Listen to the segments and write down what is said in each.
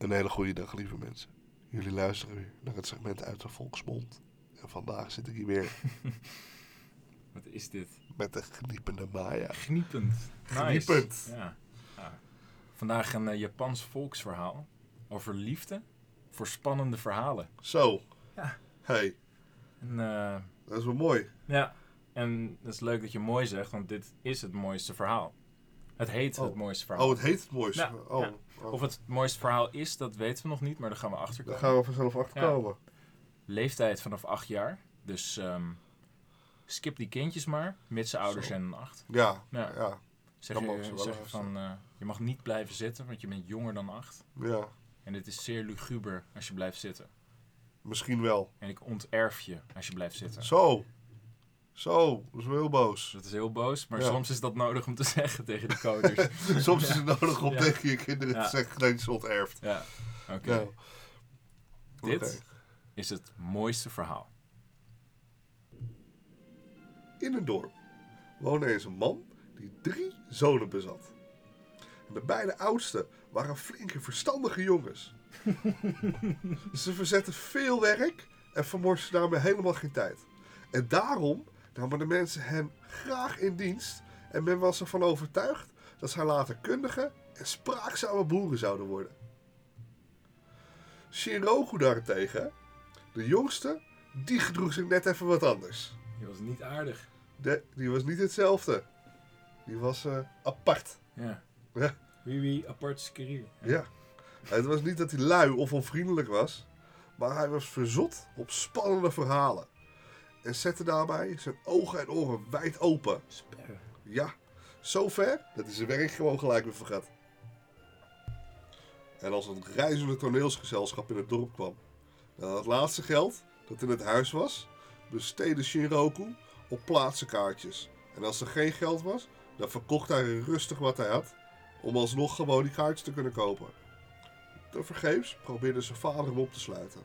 Een hele goede dag, lieve mensen. Jullie luisteren weer naar het segment uit de Volksmond. En vandaag zit ik hier weer Wat is dit? met de geniepende Maya. Gniepend. Nice. Gniepend. Ja. ja. Vandaag een eh, Japans volksverhaal over liefde voor spannende verhalen. Zo. Ja. Hey, En, eh, dat is wel mooi. ja, en het is leuk dat je mooi zegt, want dit is het mooiste verhaal. Het heet Oh. het mooiste verhaal. Oh, het heet het mooiste. Ja, oh, ja. oh. Of het het mooiste verhaal is, dat weten we nog niet, maar daar gaan we achter Daar komen. gaan we vanzelf achter Ja. komen. Leeftijd vanaf 8 jaar. Dus ehm, skip die kindjes maar, mits ze ouder zijn dan 8. Ja, Ja. ja, Zeg Dan je, mogen ze wel zeg je van, eh, je mag niet blijven zitten, want je bent jonger dan 8. ja. En dit is zeer luguber als je blijft zitten. Misschien wel. En ik onterf je als je blijft zitten. Zo. Zo, dat is wel heel boos. Dat is heel boos, maar Ja. soms is dat nodig om te zeggen tegen de coaches. Soms is het nodig om tegen je kinderen te zeggen dat je ze onterft. ja, oké. Dit is het mooiste verhaal. In een dorp woonde eens een man die drie zonen bezat. En de beide oudste waren flinke, verstandige jongens. Ze verzetten veel werk en vermorsten daarmee helemaal geen tijd. En daarom namen de mensen hen graag in dienst en men was ervan overtuigd dat zij later kundige en spraakzame boeren zouden worden. Shinroku daarentegen, de jongste, die gedroeg zich net even wat anders. Die was niet aardig. De, die was niet hetzelfde. Die was eh, apart. Ja. Ja. Wie wie apart skerier. Ja. Het was niet dat hij lui of onvriendelijk was, maar hij was verzot op spannende verhalen. En zette daarbij zijn ogen en oren wijd open. Sperren. Ja, zover dat hij zijn werk gewoon gelijk weer vergat. En als het reizende toneelsgezelschap in het dorp kwam, dan het laatste geld dat in het huis was, besteedde Shinroku op plaatsenkaartjes. En als er geen geld was, dan verkocht hij rustig wat hij had, om alsnog gewoon die kaartjes te kunnen kopen. Tevergeefs probeerde zijn vader hem op te sluiten.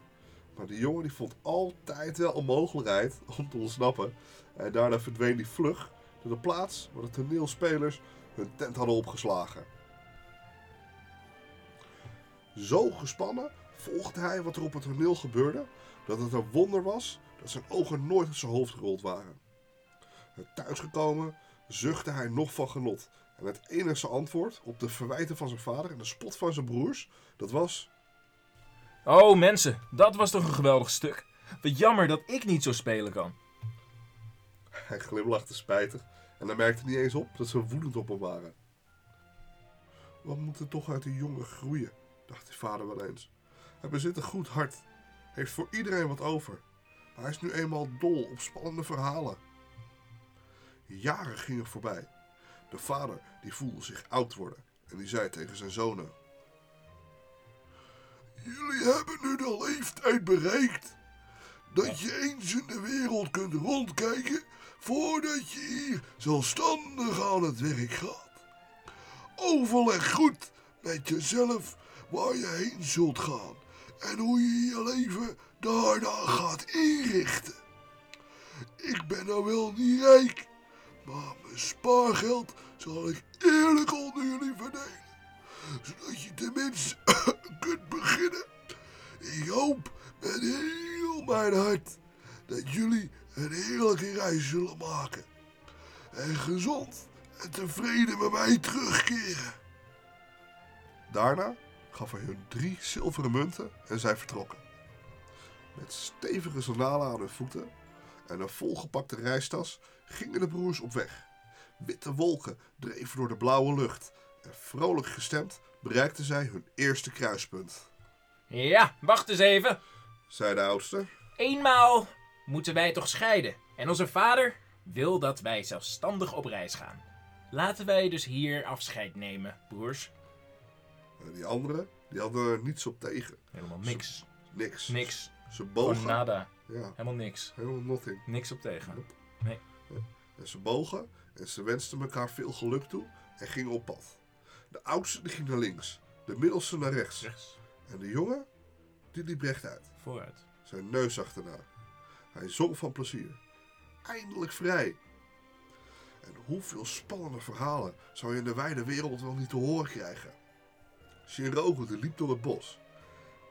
Maar die jongen die vond altijd wel een mogelijkheid om te ontsnappen. En daarna verdween hij vlug naar de plaats waar de toneelspelers hun tent hadden opgeslagen. Zo gespannen volgde hij wat er op het toneel gebeurde, dat het een wonder was dat zijn ogen nooit uit zijn hoofd gerold waren. En thuisgekomen zuchtte hij nog van genot. En het enige antwoord op de verwijten van zijn vader en de spot van zijn broers, dat was... Oh mensen, dat was toch een geweldig stuk. Wat jammer dat ik niet zo spelen kan. Hij glimlachte spijtig en hij merkte niet eens op dat ze woedend op hem waren. Wat moet er toch uit die jongen groeien, dacht die vader wel eens. Hij bezit een goed hart, heeft voor iedereen wat over. Maar hij is nu eenmaal dol op spannende verhalen. Jaren gingen voorbij. De vader die voelde zich oud worden en die zei tegen zijn zonen... Jullie hebben nu de leeftijd bereikt dat je eens in de wereld kunt rondkijken voordat je hier zelfstandig aan het werk gaat. Overleg goed met jezelf waar je heen zult gaan en hoe je je leven daarna gaat inrichten. Ik ben nou wel niet rijk, maar mijn spaargeld zal ik eerlijk onder jullie verdelen, zodat je tenminste kunt beginnen. Ik hoop met heel mijn hart dat jullie een heerlijke reis zullen maken. En gezond en tevreden met mij terugkeren. Daarna gaf hij hun drie zilveren munten en zij vertrokken. Met stevige sandalen aan hun voeten en een volgepakte reistas gingen de broers op weg. Witte wolken dreven door de blauwe lucht en vrolijk gestemd bereikten zij hun eerste kruispunt. Ja, wacht eens even. Zei de oudste. Eenmaal moeten wij toch scheiden. En onze vader wil dat wij zelfstandig op reis gaan. Laten wij dus hier afscheid nemen, broers. En die anderen, die hadden er niets op tegen. Helemaal niks. Niks. Niks. Ze Gewoon bogen. nada. Ja, Helemaal niks. helemaal nothing. Niks op tegen. En ze bogen en ze wensten elkaar veel geluk toe en gingen op pad. De oudste die ging naar links, de middelste naar rechts. Rechts. En de jongen, die liep rechtuit, Vooruit. zijn neus achterna. Hij zong van plezier. Eindelijk vrij. En hoeveel spannende verhalen zou je in de wijde wereld wel niet te horen krijgen? Shinroku liep door het bos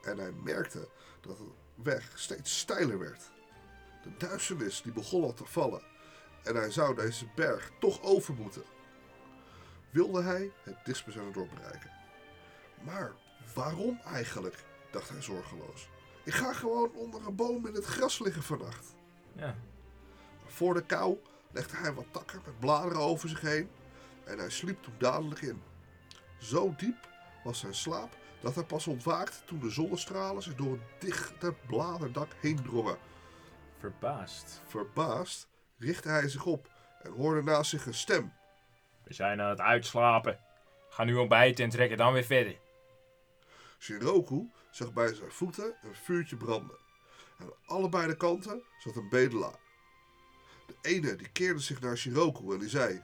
En hij merkte dat de weg steeds steiler werd. De duisternis die begon al te vallen. En hij zou deze berg toch over moeten. Wilde hij het Dispenzendorp bereiken. Maar waarom eigenlijk, dacht hij zorgeloos. Ik ga gewoon onder een boom in het gras liggen vannacht. Ja. Voor de kou legde hij wat takken met bladeren over zich heen en hij sliep toen dadelijk in. Zo diep was zijn slaap dat hij pas ontwaakte toen de zonnestralen zich door het dichte bladerdak heen drongen. Verbaasd. Verbaasd richtte hij zich op en hoorde naast zich een stem. We zijn aan het uitslapen. Ga nu ontbijten en trekken dan weer verder. Shiroku zag bij zijn voeten een vuurtje branden. Aan allebei de kanten zat een bedelaar. De ene die keerde zich naar Shiroku en die zei...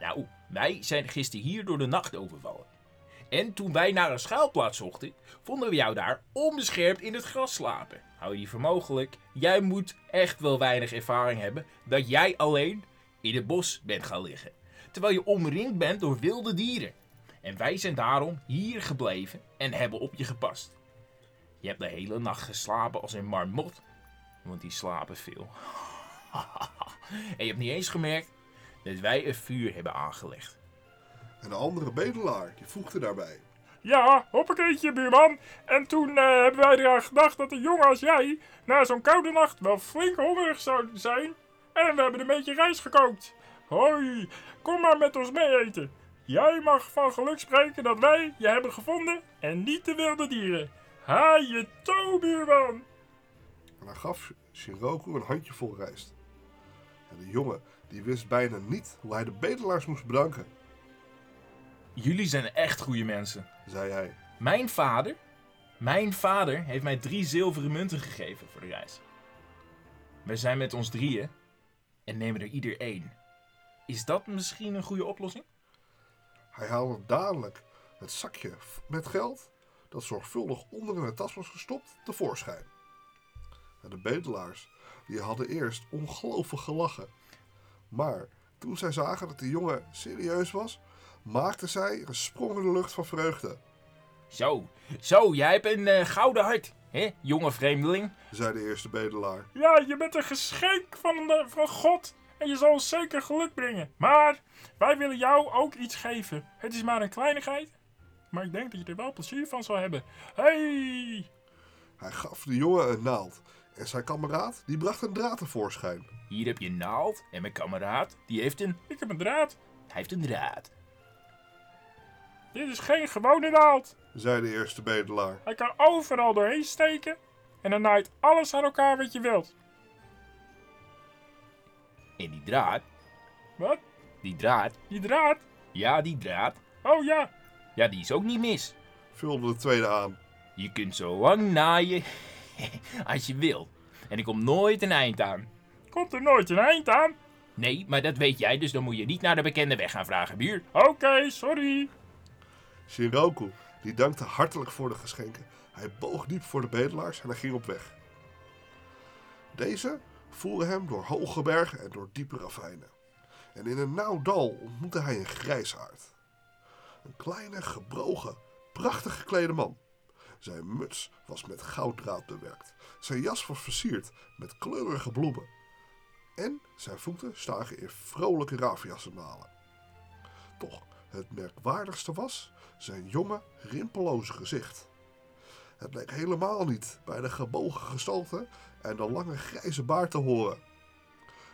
Nou, wij zijn gisteren hier door de nacht overvallen. En toen wij naar een schuilplaats zochten, vonden we jou daar onbeschermd in het gras slapen. Hou je voor mogelijk, jij moet echt wel weinig ervaring hebben dat jij alleen in het bos bent gaan liggen. Terwijl je omringd bent door wilde dieren. En wij zijn daarom hier gebleven en hebben op je gepast. Je hebt de hele nacht geslapen als een marmot, want die slapen veel. en je hebt niet eens gemerkt dat wij een vuur hebben aangelegd. En de andere bedelaar die voegde daarbij. Ja, hoppakeetje, buurman. En toen eh, hebben wij eraan gedacht dat een jongen als jij na zo'n koude nacht wel flink hongerig zou zijn. En we hebben een beetje rijst gekookt. Hoi, kom maar met ons mee eten. Jij mag van geluk spreken dat wij je hebben gevonden en niet de wilde dieren. Ha je toe, buurman. En hij gaf Shiroku een handjevol rijst. En de jongen die wist bijna niet hoe hij de bedelaars moest bedanken, Jullie zijn echt goede mensen. zei hij. Mijn vader, mijn vader heeft mij drie zilveren munten gegeven voor de reis. We zijn met ons drieën en nemen er ieder één. Is dat misschien een goede oplossing? Hij haalde dadelijk het zakje met geld, dat zorgvuldig onder in de tas was gestopt, tevoorschijn. En de bedelaars die hadden eerst ongelooflijk gelachen. Maar toen zij zagen dat de jongen serieus was, maakten zij een sprong in de lucht van vreugde, Zo, zo, jij hebt een eh, gouden hart, hè, jonge vreemdeling. zei de eerste bedelaar. Ja, je bent een geschenk van, de, van God. En je zal ons zeker geluk brengen. Maar wij willen jou ook iets geven. Het is maar een kleinigheid. Maar ik denk dat je er wel plezier van zal hebben. Hey! Hij gaf de jongen een naald en zijn kameraad die bracht een draad tevoorschijn. Hier heb je een naald en mijn kameraad, die heeft een, Ik heb een draad. hij heeft een draad. Dit is geen gewone naald. zei de eerste bedelaar. Hij kan overal doorheen steken. En dan naait alles aan elkaar wat je wilt. En die draad, Wat? die draad, Die draad? ja die draad, Oh ja. ja die is ook niet mis. Vulde de tweede aan. Je kunt zo lang naaien als je wil. En er komt nooit een eind aan. Komt er nooit een eind aan? Nee, maar dat weet jij, dus dan moet je niet naar de bekende weg gaan vragen, buur. Oké, sorry. Shinroku die dankte hartelijk voor de geschenken. Hij boog diep voor de bedelaars en hij ging op weg. Deze voeren hem door hoge bergen en door diepe ravijnen. En in een nauw dal ontmoette hij een grijsaard. Een kleine, gebrogen, prachtig geklede man. Zijn muts was met gouddraad bewerkt. Zijn jas was versierd met kleurige bloemen. En zijn voeten staken in vrolijke raafjassendalen. Toch, het merkwaardigste was zijn jonge, rimpelloze gezicht. Het leek helemaal niet bij de gebogen gestalte en de lange grijze baard te horen.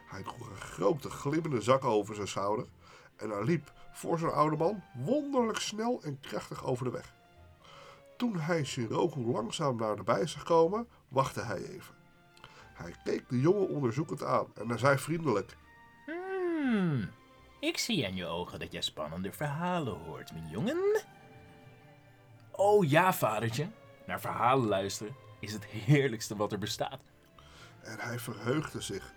Hij droeg een grote glimmende zak over zijn schouder en hij liep voor zijn oude man wonderlijk snel en krachtig over de weg. Toen hij Shiroku langzaam naar de bij zag komen, wachtte hij even. Hij keek de jongen onderzoekend aan en hij zei vriendelijk: Hmm, ik zie aan je ogen dat jij spannende verhalen hoort, mijn jongen. Oh ja, vadertje. Naar verhalen luisteren is het heerlijkste wat er bestaat. En hij verheugde zich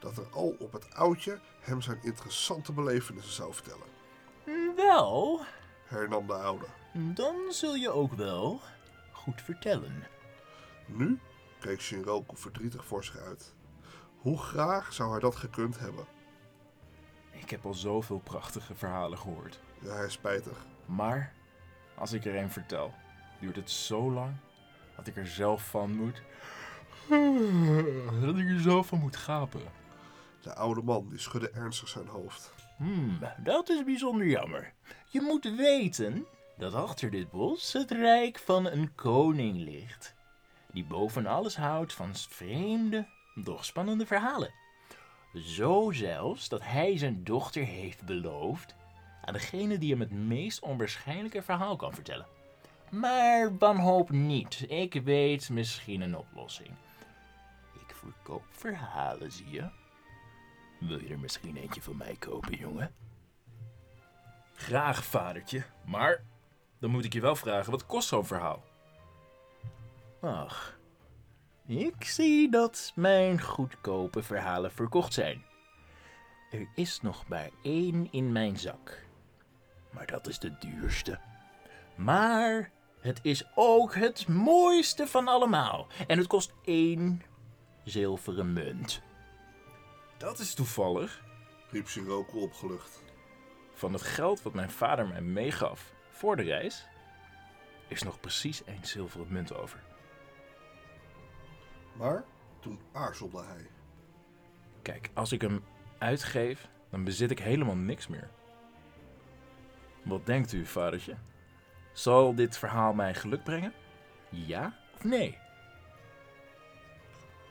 dat er al op het oudje hem zijn interessante belevenissen zou vertellen, Wel, hernam de oude. dan zul je ook wel goed vertellen. Nu keek Shinroku verdrietig voor zich uit. Hoe graag zou hij dat gekund hebben? Ik heb al zoveel prachtige verhalen gehoord. Ja, hij is spijtig. Maar als ik er een vertel, duurt het zo lang dat ik er zelf van moet. Dat ik er zelf van moet gapen. De oude man die schudde ernstig zijn hoofd. Hmm, dat is bijzonder jammer. Je moet weten dat achter dit bos het rijk van een koning ligt. Die boven alles houdt van vreemde, doch spannende verhalen. Zo zelfs dat hij zijn dochter heeft beloofd aan degene die hem het meest onwaarschijnlijke verhaal kan vertellen. Maar wanhoop niet, ik weet misschien een oplossing. Ik verkoop verhalen, zie je. Wil je er misschien eentje van mij kopen, jongen? Graag, vadertje. Maar dan moet ik je wel vragen, wat kost zo'n verhaal? Ach, ik zie dat mijn goedkope verhalen verkocht zijn. Er is nog maar één in mijn zak. Maar dat is de duurste. Maar het is ook het mooiste van allemaal. En het kost één zilveren munt. Dat is toevallig. riep Siroku opgelucht. Van het geld wat mijn vader mij meegaf voor de reis, is nog precies één zilveren munt over. Maar toen aarzelde hij. Kijk, als ik hem uitgeef, dan bezit ik helemaal niks meer. Wat denkt u, vadertje? Zal dit verhaal mij geluk brengen? Ja of nee?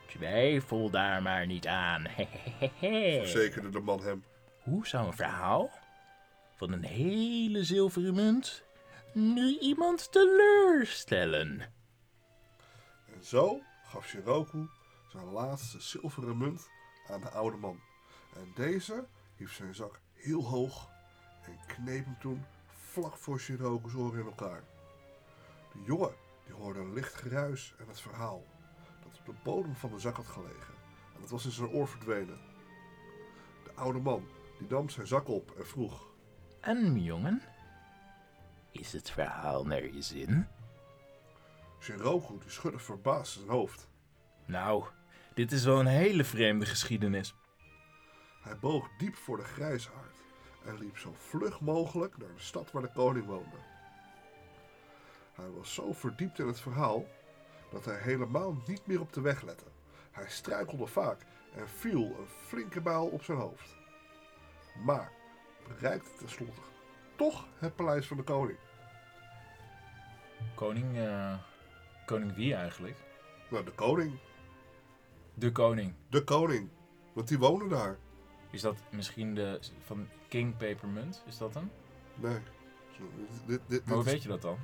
Twijfel daar maar niet aan. Verzekerde de man hem. Hoe zou een verhaal van een hele zilveren munt nu iemand teleurstellen? En zo gaf Shiroku zijn laatste zilveren munt aan de oude man. En deze hief zijn zak heel hoog en kneep hem toen vlak voor Shiroku's oren in elkaar. De jongen die hoorde een licht geruis en het verhaal dat op de bodem van de zak had gelegen. En dat was in zijn oor verdwenen. De oude man die nam zijn zak op en vroeg. En jongen, is het verhaal naar je zin? Shiroku die schudde verbaasd zijn hoofd. Nou, dit is wel een hele vreemde geschiedenis. Hij boog diep voor de grijsaard en liep zo vlug mogelijk naar de stad waar de koning woonde. Hij was zo verdiept in het verhaal dat hij helemaal niet meer op de weg lette. Hij struikelde vaak en viel een flinke buil op zijn hoofd. Maar bereikte tenslotte toch het paleis van de koning. Koning, eh, koning wie eigenlijk? Nou, de koning, De koning. de koning, want die woonde daar. Is dat misschien de van King Papermunt? Is dat hem? Nee. Dit, dit, Maar hoe weet je dat dan?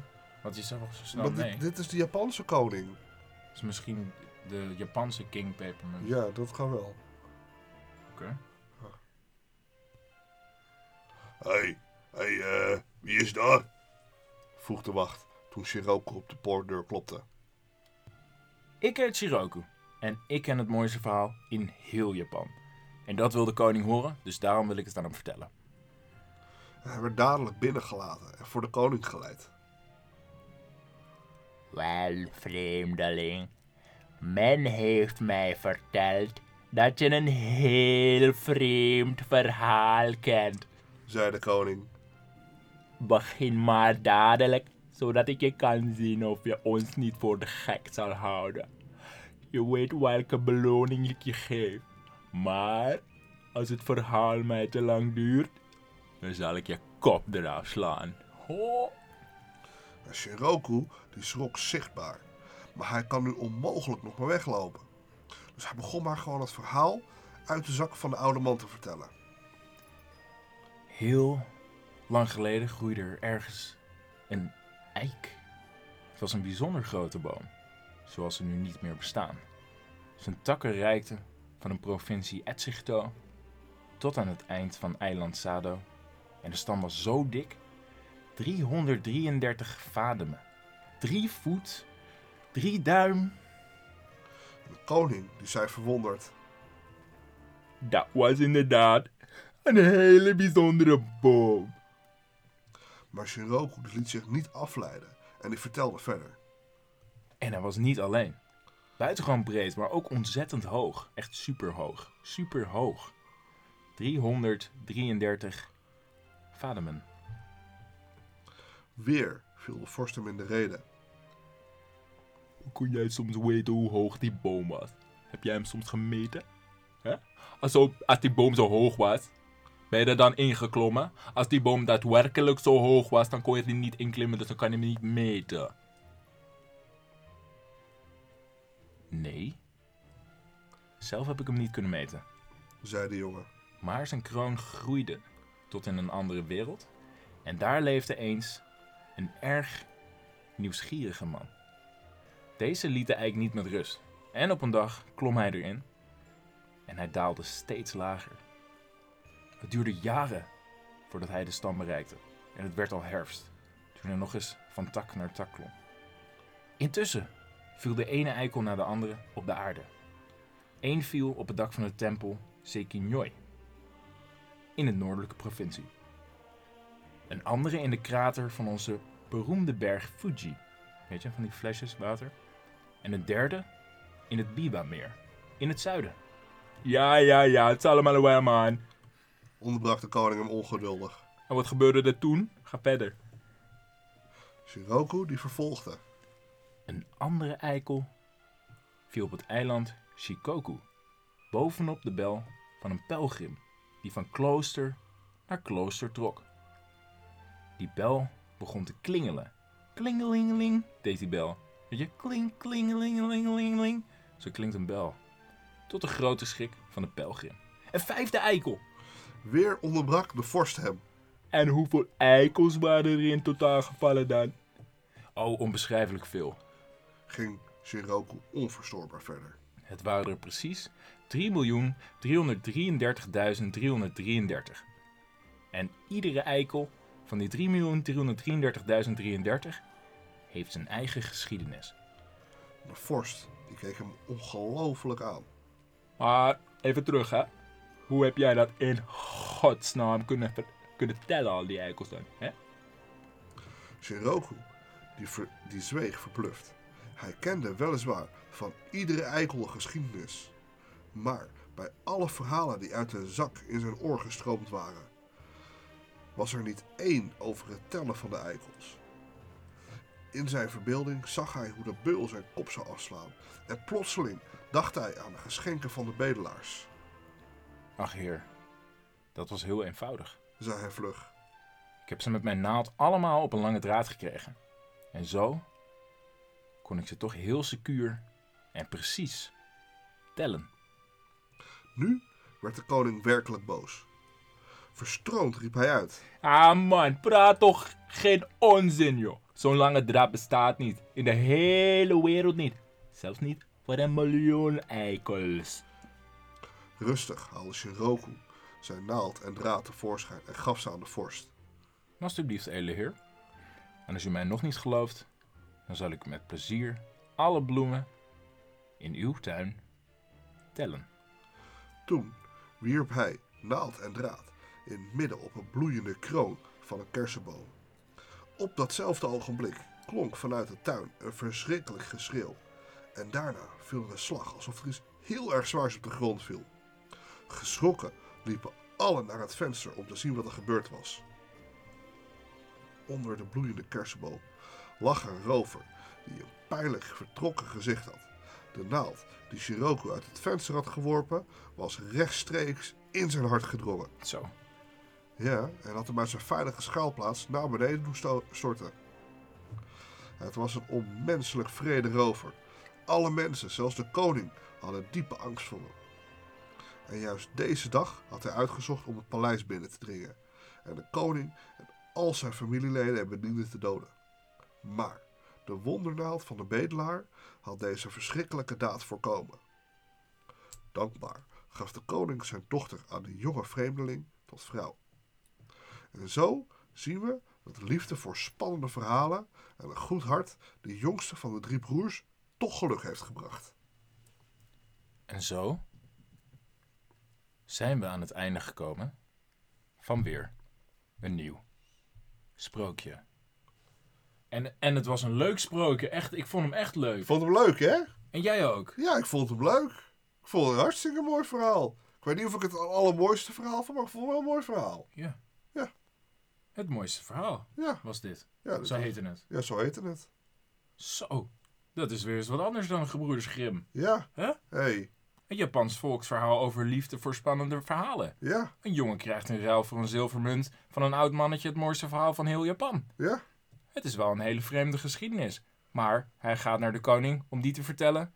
Want je zegt wel zo snel want nee. dit, dit is de Japanse koning. is misschien de Japanse King Papermunt. Ja, dat kan wel. Oké. Hé, hey, hey, eh, wie is daar? vroeg de wacht toen Shiroku op de poortdeur klopte. Ik heet Shiroku. En ik ken het mooiste verhaal in heel Japan. En dat wil de koning horen, dus daarom wil ik het aan hem vertellen. Hij werd dadelijk binnengelaten en voor de koning geleid. Wel, vreemdeling. Men heeft mij verteld dat je een heel vreemd verhaal kent. zei de koning. Begin maar dadelijk, zodat ik je kan zien of je ons niet voor de gek zal houden. Je weet welke beloning ik je geef. Maar als het verhaal mij te lang duurt, dan zal ik je kop eraf slaan. Ho! En Shiroku die schrok zichtbaar. Maar hij kan nu onmogelijk nog maar weglopen. Dus hij begon maar gewoon het verhaal uit de zak van de oude man te vertellen. Heel lang geleden groeide er ergens een eik. Het was een bijzonder grote boom, zoals ze nu niet meer bestaan. Zijn takken reikten van de provincie Etsigto tot aan het eind van eiland Sado. En de stam was zo dik, 333 vademen. Drie voet, drie duim. De koning die zei verwonderd. Dat was inderdaad een hele bijzondere boom. Maar Shiroku die liet zich niet afleiden en die vertelde verder. En hij was niet alleen. Buitengewoon breed, maar ook ontzettend hoog. Echt super hoog. Super hoog. 333 vademen. Weer viel de vorst hem in de rede. Hoe kon jij soms weten hoe hoog die boom was? Heb jij hem soms gemeten? Hè? Als, zo, als die boom zo hoog was, ben je er dan ingeklommen? Als die boom daadwerkelijk zo hoog was, dan kon je er niet inklimmen, dus dan kan je hem niet meten. Nee. Zelf heb ik hem niet kunnen meten. zei de jongen. Maar zijn kroon groeide tot in een andere wereld. En daar leefde eens een erg nieuwsgierige man. Deze liet de eik niet met rust. En op een dag klom hij erin. En hij daalde steeds lager. Het duurde jaren voordat hij de stam bereikte. En het werd al herfst, toen hij nog eens van tak naar tak klom. Intussen viel de ene eikel na de andere op de aarde. Eén viel op het dak van de tempel Sekinyoi in de noordelijke provincie. Een andere in de krater van onze beroemde berg Fuji. Weet je, van die flesjes water. En een derde in het Biba-meer, in het zuiden. Ja, ja, ja, het is allemaal wel, man. Onderbrak de koning hem ongeduldig. En wat gebeurde er toen? Ga verder. Shiroku die vervolgde. Een andere eikel viel op het eiland Shikoku, bovenop de bel van een pelgrim die van klooster naar klooster trok. Die bel begon te klingelen. Klingelingeling deed die bel. Weet je, kling, klingelingelingeling. Zo klinkt een bel. Tot de grote schrik van de pelgrim. Een vijfde eikel. Weer onderbrak de vorst hem. En hoeveel eikels waren er in totaal gevallen dan? Oh, onbeschrijfelijk veel. Ging Shiroku onverstoorbaar verder. Het waren er precies 3.333.333. En iedere eikel van die 3.333.033 heeft zijn eigen geschiedenis. De vorst die keek hem ongelooflijk aan. Maar even terug, hè. Hoe heb jij dat in godsnaam kunnen, kunnen tellen, al die eikels dan? Hè? Shiroku die, ver- die zweeg verbluft. Hij kende weliswaar van iedere eikel geschiedenis. Maar bij alle verhalen die uit de zak in zijn oor gestroomd waren, was er niet één over het tellen van de eikels. In zijn verbeelding zag hij hoe de beul zijn kop zou afslaan. En plotseling dacht hij aan de geschenken van de bedelaars, Ach heer, dat was heel eenvoudig. zei hij vlug. Ik heb ze met mijn naald allemaal op een lange draad gekregen. En zo kon ik ze toch heel secuur en precies tellen. Nu werd de koning werkelijk boos. Verstroomd riep hij uit. Ah man, praat toch geen onzin, joh. Zo'n lange draad bestaat niet. In de hele wereld niet. Zelfs niet voor een miljoen eikels. Rustig haalde Shinroku zijn naald en draad tevoorschijn en gaf ze aan de vorst. Alsjeblieft, edele heer. En als u mij nog niet gelooft, dan zal ik met plezier alle bloemen in uw tuin tellen. Toen wierp hij naald en draad in midden op een bloeiende kroon van een kersenboom. Op datzelfde ogenblik klonk vanuit de tuin een verschrikkelijk geschreeuw. En daarna viel er een slag alsof er iets heel erg zwaars op de grond viel. Geschrokken liepen allen naar het venster om te zien wat er gebeurd was. Onder de bloeiende kersenboom lag een rover die een pijnlijk vertrokken gezicht had. De naald die Shiroku uit het venster had geworpen was rechtstreeks in zijn hart gedrongen. Zo, Ja, en had hem uit zijn veilige schuilplaats naar beneden doen sto- storten. Het was een onmenselijk vrede rover. Alle mensen, zelfs de koning, hadden diepe angst voor hem. En juist deze dag had hij uitgezocht om het paleis binnen te dringen. En de koning en al zijn familieleden en bedienden te doden. Maar de wondernaald van de bedelaar had deze verschrikkelijke daad voorkomen. Dankbaar gaf de koning zijn dochter aan de jonge vreemdeling tot vrouw. En zo zien we dat de liefde voor spannende verhalen en een goed hart de jongste van de drie broers toch geluk heeft gebracht. en zo zijn we aan het einde gekomen van weer een nieuw sprookje. En, en het was een leuk sprookje, echt, ik vond hem echt leuk. Ik vond hem leuk, hè? En jij ook? Ja, ik vond hem leuk. Ik vond het een hartstikke mooi verhaal. Ik weet niet of ik het allermooiste verhaal vond, maar ik vond het wel een mooi verhaal. Ja. Ja. Het mooiste verhaal Ja, was dit. ja, Zo was- heette het. ja zo heette het. Zo. Dat is weer eens wat anders dan Gebroeders Grimm. Ja. Hè? hey. Een Japans volksverhaal over liefde voor spannende verhalen. Ja. Een jongen krijgt in ruil voor een zilvermunt van een oud mannetje het mooiste verhaal van heel Japan. Ja. Het is wel een hele vreemde geschiedenis. Maar hij gaat naar de koning om die te vertellen.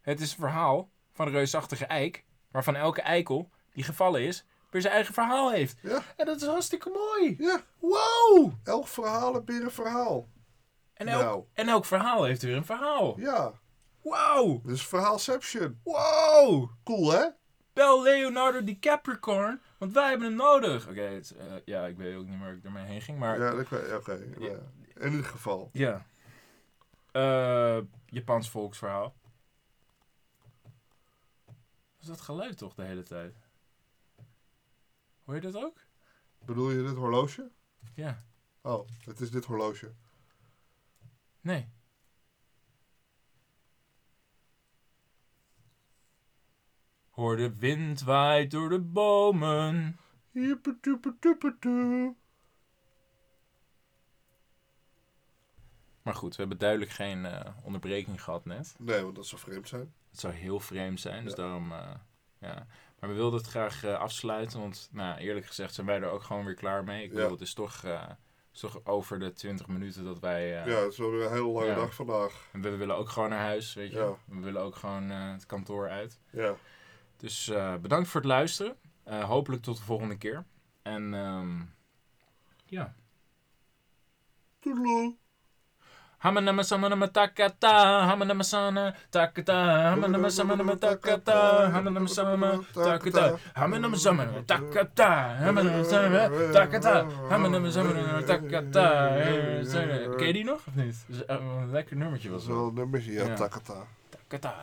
Het is een verhaal van een reusachtige eik, waarvan elke eikel die gevallen is, weer zijn eigen verhaal heeft. Ja. En dat is hartstikke mooi. Ja. Wow! Elk verhaal heb weer een verhaal. En elk, Nou. en elk verhaal heeft weer een verhaal. Ja. Wow! Dus verhaalception. Wow! Cool, hè? Bel Leonardo DiCaprio, want wij hebben hem nodig. Oké, het, eh, ja, ik weet ook niet waar ik ermee heen ging, maar... Ja, Oké. ja. In ieder geval. Ja. Eh, Japans volksverhaal. Was dat geluid toch de hele tijd? Hoor je dat ook? Bedoel je dit horloge? Ja. Oh, het is dit horloge. Nee. Hoor de wind waait door de bomen. Maar goed, we hebben duidelijk geen eh, onderbreking gehad net. Nee, want dat zou vreemd zijn. Het zou heel vreemd zijn, dus Ja. daarom... eh, ja. Maar we wilden het graag eh, afsluiten, want nou, eerlijk gezegd zijn wij er ook gewoon weer klaar mee. Ik Ja. bedoel, het is toch, eh, is toch over de 20 minuten dat wij... eh, Ja, het is wel weer een hele lange Ja. dag vandaag. En we willen ook gewoon naar huis, weet je. Ja. We willen ook gewoon eh, het kantoor uit. Ja. Dus eh, bedankt voor het luisteren. Eh, hopelijk tot de volgende keer. En ehm ja. Toedeloe. Hamanama samanama takata, hamanama sana takata, hamanama samanama takata, hamanama samanama takata, hamanama samanama takata, hamanama samanama takata, hamanama samanama takata. Ken je die nog of niet? Eh, een lekker nummertje was wel dat. een nummertje, Ja. takata. Takata.